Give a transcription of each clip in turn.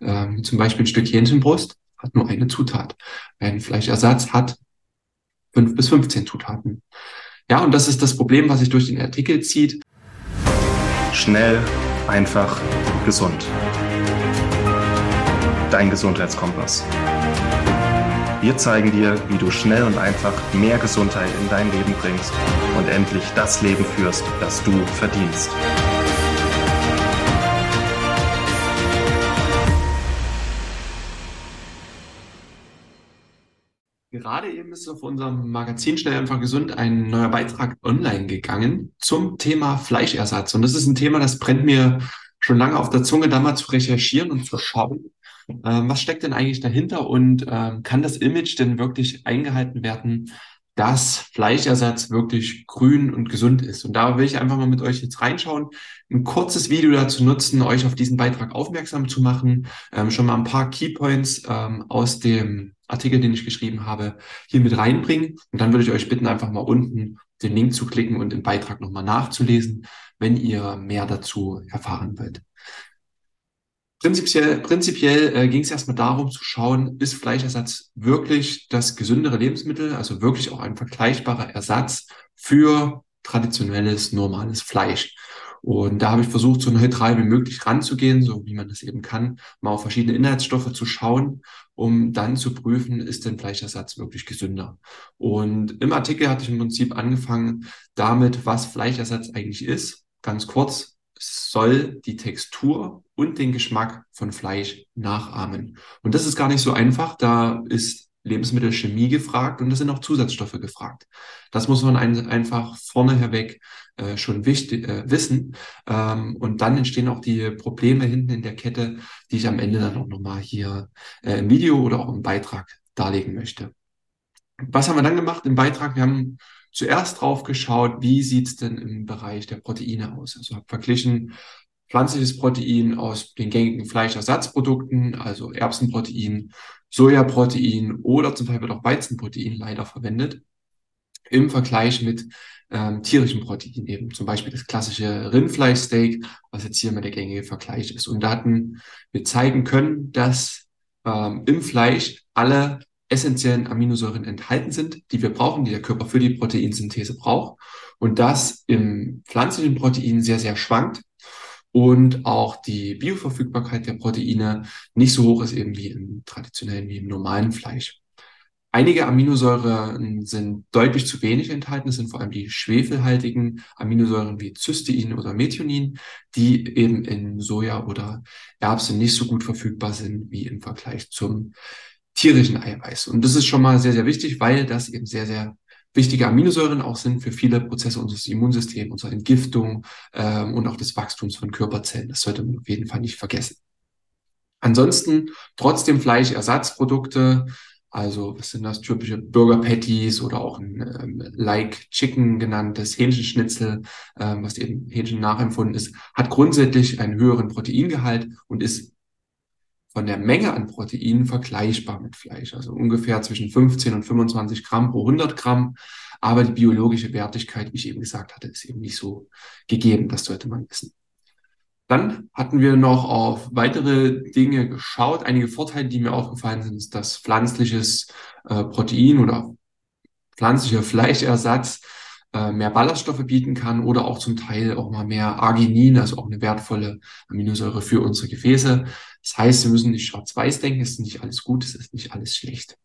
Ähm, zum Beispiel ein Stück Hähnchenbrust hat nur eine Zutat. Ein Fleischersatz hat fünf bis 15 Zutaten. Ja, und das ist das Problem, was sich durch den Artikel zieht. Schnell, einfach, gesund. Dein Gesundheitskompass. Wir zeigen dir, wie du schnell und einfach mehr Gesundheit in dein Leben bringst und endlich das Leben führst, das du verdienst. Gerade eben ist auf unserem Magazin Schnell einfach gesund ein neuer Beitrag online gegangen zum Thema Fleischersatz. Und das ist ein Thema, das brennt mir schon lange auf der Zunge, da mal zu recherchieren und zu schauen, ähm, was steckt denn eigentlich dahinter und ähm, kann das Image denn wirklich eingehalten werden, dass Fleischersatz wirklich grün und gesund ist. Und da will ich einfach mal mit euch jetzt reinschauen, ein kurzes Video dazu nutzen, euch auf diesen Beitrag aufmerksam zu machen, ähm, schon mal ein paar Keypoints ähm, aus dem Artikel, den ich geschrieben habe, hier mit reinbringen. Und dann würde ich euch bitten, einfach mal unten den Link zu klicken und im Beitrag nochmal nachzulesen, wenn ihr mehr dazu erfahren wollt. Prinzipiell, prinzipiell äh, ging es erstmal darum zu schauen, ist Fleischersatz wirklich das gesündere Lebensmittel, also wirklich auch ein vergleichbarer Ersatz für traditionelles, normales Fleisch. Und da habe ich versucht, so neutral wie möglich ranzugehen, so wie man das eben kann, mal auf verschiedene Inhaltsstoffe zu schauen, um dann zu prüfen, ist denn Fleischersatz wirklich gesünder. Und im Artikel hatte ich im Prinzip angefangen damit, was Fleischersatz eigentlich ist. Ganz kurz, soll die Textur und den Geschmack von Fleisch nachahmen. Und das ist gar nicht so einfach. Da ist Lebensmittelchemie gefragt und es sind auch Zusatzstoffe gefragt. Das muss man ein, einfach vorne weg äh, schon wichtig, äh, wissen. Ähm, und dann entstehen auch die Probleme hinten in der Kette, die ich am Ende dann auch nochmal hier äh, im Video oder auch im Beitrag darlegen möchte. Was haben wir dann gemacht im Beitrag? Wir haben zuerst drauf geschaut, wie sieht's denn im Bereich der Proteine aus? Also habe verglichen pflanzliches Protein aus den gängigen Fleischersatzprodukten, also Erbsenprotein, Sojaprotein oder zum Teil wird auch Weizenprotein leider verwendet, im Vergleich mit ähm, tierischen Protein eben, zum Beispiel das klassische Rindfleischsteak, was jetzt hier mal der gängige Vergleich ist. Und da hatten wir zeigen können, dass ähm, im Fleisch alle essentiellen Aminosäuren enthalten sind, die wir brauchen, die der Körper für die Proteinsynthese braucht. Und das im pflanzlichen Protein sehr, sehr schwankt und auch die Bioverfügbarkeit der Proteine nicht so hoch ist eben wie im traditionellen, wie im normalen Fleisch. Einige Aminosäuren sind deutlich zu wenig enthalten. Das sind vor allem die schwefelhaltigen Aminosäuren wie Cystein oder Methionin, die eben in Soja oder Erbsen nicht so gut verfügbar sind wie im Vergleich zum tierischen Eiweiß. Und das ist schon mal sehr, sehr wichtig, weil das eben sehr, sehr wichtige Aminosäuren auch sind für viele Prozesse unseres Immunsystems, unserer Entgiftung ähm, und auch des Wachstums von Körperzellen. Das sollte man auf jeden Fall nicht vergessen. Ansonsten trotzdem Fleischersatzprodukte, also was sind das typische Burger Patties oder auch ein ähm, Like Chicken genanntes Hähnchenschnitzel, ähm, was eben Hähnchen nachempfunden ist, hat grundsätzlich einen höheren Proteingehalt und ist von der Menge an Proteinen vergleichbar mit Fleisch, also ungefähr zwischen 15 und 25 Gramm pro 100 Gramm. Aber die biologische Wertigkeit, wie ich eben gesagt hatte, ist eben nicht so gegeben. Das sollte man wissen. Dann hatten wir noch auf weitere Dinge geschaut. Einige Vorteile, die mir aufgefallen sind, ist, dass pflanzliches äh, Protein oder pflanzlicher Fleischersatz äh, mehr Ballaststoffe bieten kann oder auch zum Teil auch mal mehr Arginin, also auch eine wertvolle Aminosäure für unsere Gefäße. Das heißt, wir müssen nicht schwarz-weiß denken, es ist nicht alles gut, es ist nicht alles schlecht.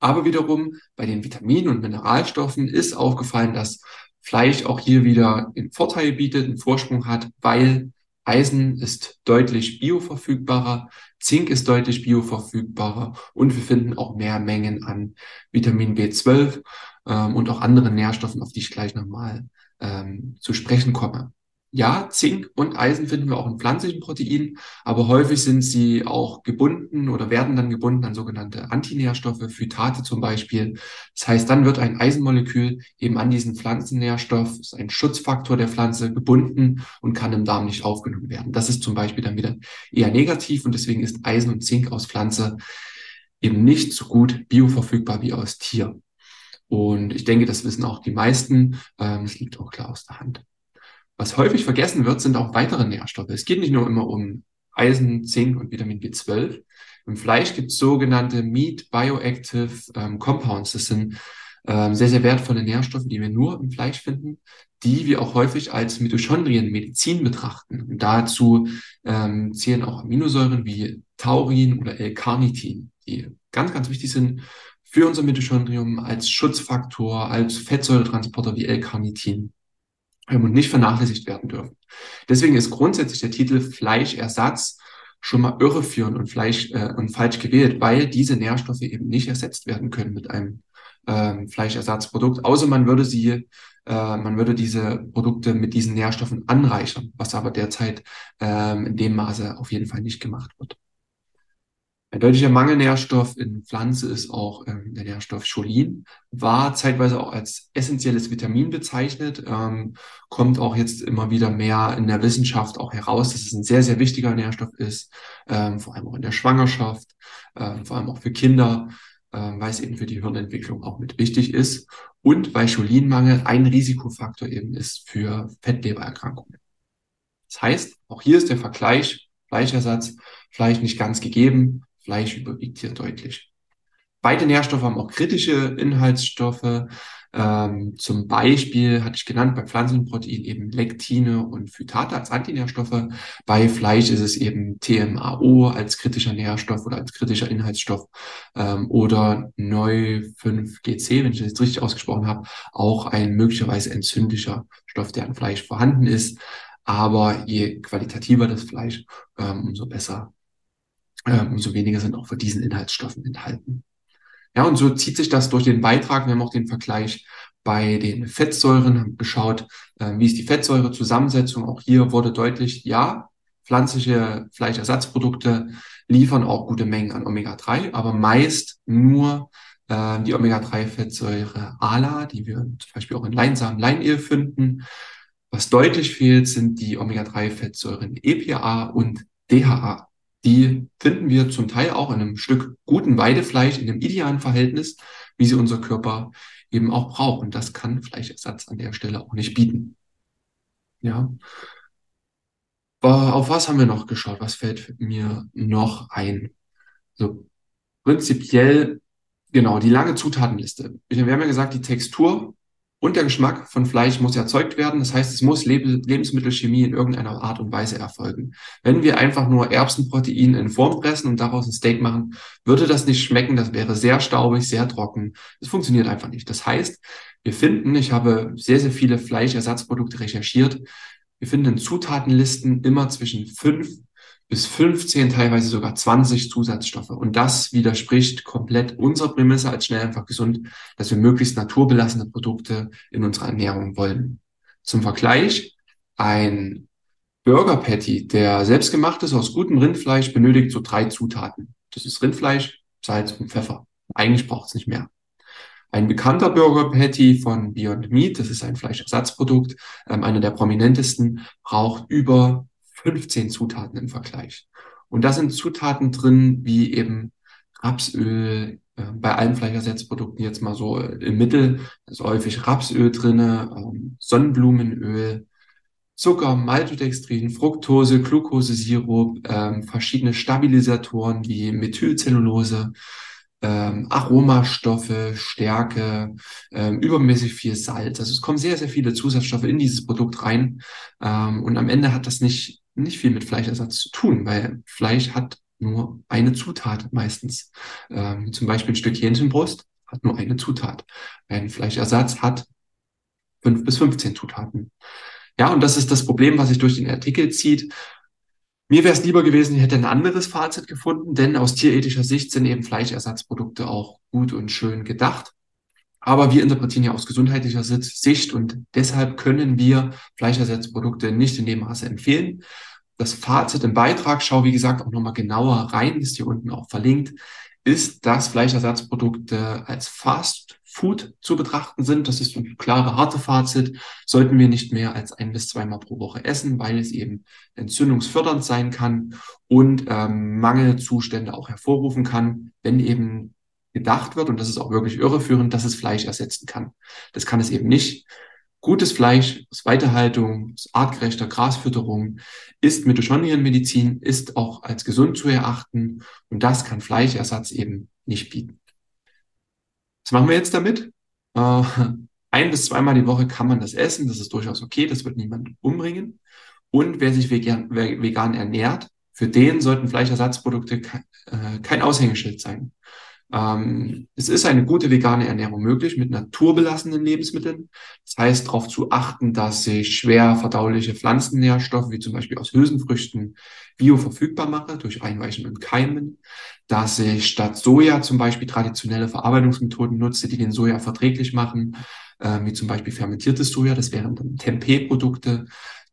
Aber wiederum bei den Vitaminen und Mineralstoffen ist aufgefallen, dass Fleisch auch hier wieder einen Vorteil bietet, einen Vorsprung hat, weil Eisen ist deutlich bioverfügbarer, Zink ist deutlich bioverfügbarer und wir finden auch mehr Mengen an Vitamin B12 ähm, und auch anderen Nährstoffen, auf die ich gleich nochmal ähm, zu sprechen komme. Ja, Zink und Eisen finden wir auch in pflanzlichen Proteinen, aber häufig sind sie auch gebunden oder werden dann gebunden an sogenannte Antinährstoffe, Phytate zum Beispiel. Das heißt, dann wird ein Eisenmolekül eben an diesen Pflanzennährstoff, ist ein Schutzfaktor der Pflanze, gebunden und kann im Darm nicht aufgenommen werden. Das ist zum Beispiel dann wieder eher negativ und deswegen ist Eisen und Zink aus Pflanze eben nicht so gut bioverfügbar wie aus Tier. Und ich denke, das wissen auch die meisten. Ähm, das liegt auch klar aus der Hand. Was häufig vergessen wird, sind auch weitere Nährstoffe. Es geht nicht nur immer um Eisen, Zink und Vitamin B12. Im Fleisch gibt es sogenannte Meat Bioactive ähm, Compounds. Das sind ähm, sehr, sehr wertvolle Nährstoffe, die wir nur im Fleisch finden, die wir auch häufig als Mitochondrienmedizin betrachten. Und dazu ähm, zählen auch Aminosäuren wie Taurin oder L-Carnitin, die ganz, ganz wichtig sind für unser Mitochondrium als Schutzfaktor, als Fettsäuretransporter wie L-Carnitin und nicht vernachlässigt werden dürfen. Deswegen ist grundsätzlich der Titel Fleischersatz schon mal irreführend und, Fleisch, äh, und falsch gewählt, weil diese Nährstoffe eben nicht ersetzt werden können mit einem ähm, Fleischersatzprodukt, außer man würde sie, äh, man würde diese Produkte mit diesen Nährstoffen anreichern, was aber derzeit ähm, in dem Maße auf jeden Fall nicht gemacht wird. Ein deutlicher Mangelnährstoff in Pflanze ist auch ähm, der Nährstoff Cholin, war zeitweise auch als essentielles Vitamin bezeichnet, ähm, kommt auch jetzt immer wieder mehr in der Wissenschaft auch heraus, dass es ein sehr, sehr wichtiger Nährstoff ist, ähm, vor allem auch in der Schwangerschaft, ähm, vor allem auch für Kinder, ähm, weil es eben für die Hirnentwicklung auch mit wichtig ist. Und weil Cholinmangel ein Risikofaktor eben ist für Fettlebererkrankungen. Das heißt, auch hier ist der Vergleich Fleischersatz vielleicht nicht ganz gegeben, Fleisch überwiegt hier deutlich. Beide Nährstoffe haben auch kritische Inhaltsstoffe. Ähm, zum Beispiel hatte ich genannt bei Pflanzenprotein eben Lektine und Phytate als Antinährstoffe. Bei Fleisch ist es eben TMAO als kritischer Nährstoff oder als kritischer Inhaltsstoff ähm, oder Neu5GC, wenn ich das jetzt richtig ausgesprochen habe, auch ein möglicherweise entzündlicher Stoff, der an Fleisch vorhanden ist. Aber je qualitativer das Fleisch, ähm, umso besser äh, umso weniger sind auch von diesen Inhaltsstoffen enthalten. Ja, und so zieht sich das durch den Beitrag. Wir haben auch den Vergleich bei den Fettsäuren, geschaut, äh, wie ist die Fettsäurezusammensetzung. Auch hier wurde deutlich, ja, pflanzliche Fleischersatzprodukte liefern auch gute Mengen an Omega-3, aber meist nur äh, die Omega-3-Fettsäure ALA, die wir zum Beispiel auch in Leinsamen, Leinöl finden. Was deutlich fehlt, sind die Omega-3-Fettsäuren EPA und DHA die finden wir zum Teil auch in einem Stück guten Weidefleisch in dem idealen Verhältnis, wie sie unser Körper eben auch braucht. Und das kann Fleischersatz an der Stelle auch nicht bieten. Ja. Auf was haben wir noch geschaut? Was fällt mir noch ein? So, prinzipiell, genau, die lange Zutatenliste. Wir haben ja gesagt, die Textur und der Geschmack von Fleisch muss erzeugt werden. Das heißt, es muss Lebensmittelchemie in irgendeiner Art und Weise erfolgen. Wenn wir einfach nur Erbsenprotein in Form pressen und daraus ein Steak machen, würde das nicht schmecken. Das wäre sehr staubig, sehr trocken. Das funktioniert einfach nicht. Das heißt, wir finden, ich habe sehr, sehr viele Fleischersatzprodukte recherchiert. Wir finden in Zutatenlisten immer zwischen fünf bis 15, teilweise sogar 20 Zusatzstoffe. Und das widerspricht komplett unserer Prämisse als schnell einfach gesund, dass wir möglichst naturbelassene Produkte in unserer Ernährung wollen. Zum Vergleich, ein Burger Patty, der selbstgemacht ist aus gutem Rindfleisch, benötigt so drei Zutaten. Das ist Rindfleisch, Salz und Pfeffer. Eigentlich braucht es nicht mehr. Ein bekannter Burger Patty von Beyond Meat, das ist ein Fleischersatzprodukt, ähm, einer der prominentesten, braucht über 15 Zutaten im Vergleich. Und da sind Zutaten drin, wie eben Rapsöl, äh, bei allen Fleischersatzprodukten jetzt mal so äh, im Mittel, ist häufig Rapsöl drinne, ähm, Sonnenblumenöl, Zucker, Maltodextrin, Fructose, Glukosesirup, ähm, verschiedene Stabilisatoren wie Methylcellulose, ähm, Aromastoffe, Stärke, ähm, übermäßig viel Salz. Also es kommen sehr, sehr viele Zusatzstoffe in dieses Produkt rein. Ähm, und am Ende hat das nicht nicht viel mit Fleischersatz zu tun, weil Fleisch hat nur eine Zutat meistens. Ähm, zum Beispiel ein Stück Hähnchenbrust hat nur eine Zutat. Ein Fleischersatz hat fünf bis 15 Zutaten. Ja, und das ist das Problem, was sich durch den Artikel zieht. Mir wäre es lieber gewesen, ich hätte ein anderes Fazit gefunden, denn aus tierethischer Sicht sind eben Fleischersatzprodukte auch gut und schön gedacht. Aber wir interpretieren ja aus gesundheitlicher Sicht und deshalb können wir Fleischersatzprodukte nicht in dem Maße empfehlen. Das Fazit im Beitrag, schau wie gesagt auch nochmal genauer rein, ist hier unten auch verlinkt, ist, dass Fleischersatzprodukte als Fast Food zu betrachten sind. Das ist ein klare, harte Fazit. Sollten wir nicht mehr als ein bis zweimal pro Woche essen, weil es eben entzündungsfördernd sein kann und ähm, Mangelzustände auch hervorrufen kann, wenn eben gedacht wird, und das ist auch wirklich irreführend, dass es Fleisch ersetzen kann. Das kann es eben nicht. Gutes Fleisch aus Weiterhaltung, aus artgerechter Grasfütterung ist Mitochondrienmedizin, ist auch als gesund zu erachten und das kann Fleischersatz eben nicht bieten. Was machen wir jetzt damit? Äh, ein bis zweimal die Woche kann man das essen, das ist durchaus okay, das wird niemand umbringen. Und wer sich vegan, vegan ernährt, für den sollten Fleischersatzprodukte äh, kein Aushängeschild sein. Ähm, es ist eine gute vegane Ernährung möglich mit naturbelassenen Lebensmitteln. Das heißt, darauf zu achten, dass ich schwer verdauliche Pflanzennährstoffe, wie zum Beispiel aus Hülsenfrüchten, bio verfügbar mache durch Einweichen und Keimen. Dass ich statt Soja zum Beispiel traditionelle Verarbeitungsmethoden nutze, die den Soja verträglich machen, äh, wie zum Beispiel fermentiertes Soja. Das wären dann Tempeh-Produkte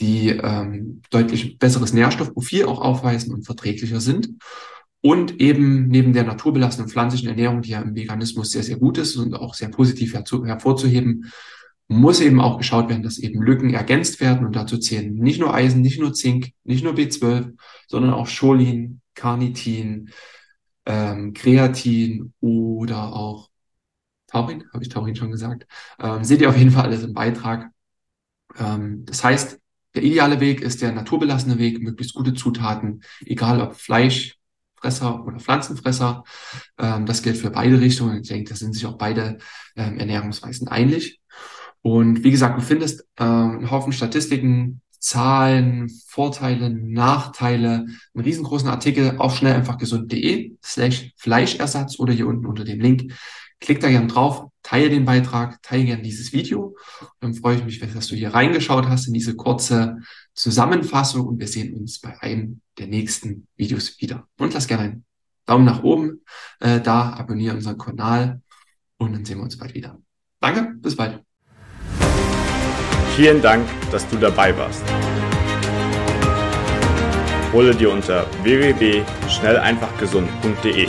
die ähm, deutlich besseres Nährstoffprofil auch aufweisen und verträglicher sind. Und eben neben der naturbelassenen pflanzlichen Ernährung, die ja im Veganismus sehr, sehr gut ist und auch sehr positiv hervorzuheben, muss eben auch geschaut werden, dass eben Lücken ergänzt werden. Und dazu zählen nicht nur Eisen, nicht nur Zink, nicht nur B12, sondern auch Cholin, Carnitin, ähm, Kreatin oder auch Taurin, habe ich Taurin schon gesagt. Ähm, seht ihr auf jeden Fall alles im Beitrag. Ähm, das heißt, der ideale Weg ist der naturbelassene Weg, möglichst gute Zutaten, egal ob Fleisch, Fresser oder Pflanzenfresser. Ähm, das gilt für beide Richtungen. Ich denke, da sind sich auch beide ähm, Ernährungsweisen einig. Und wie gesagt, du findest äh, einen Haufen Statistiken, Zahlen, Vorteile, Nachteile, einen riesengroßen Artikel auf schnell einfach gesund.de slash Fleischersatz oder hier unten unter dem Link. Klick da gerne drauf, teile den Beitrag, teile gerne dieses Video. Dann freue ich mich, dass du hier reingeschaut hast in diese kurze Zusammenfassung und wir sehen uns bei einem der nächsten Videos wieder. Und lass gerne einen Daumen nach oben äh, da, abonniere unseren Kanal und dann sehen wir uns bald wieder. Danke, bis bald. Vielen Dank, dass du dabei warst. Hole dir unter www.schnelleinfachgesund.de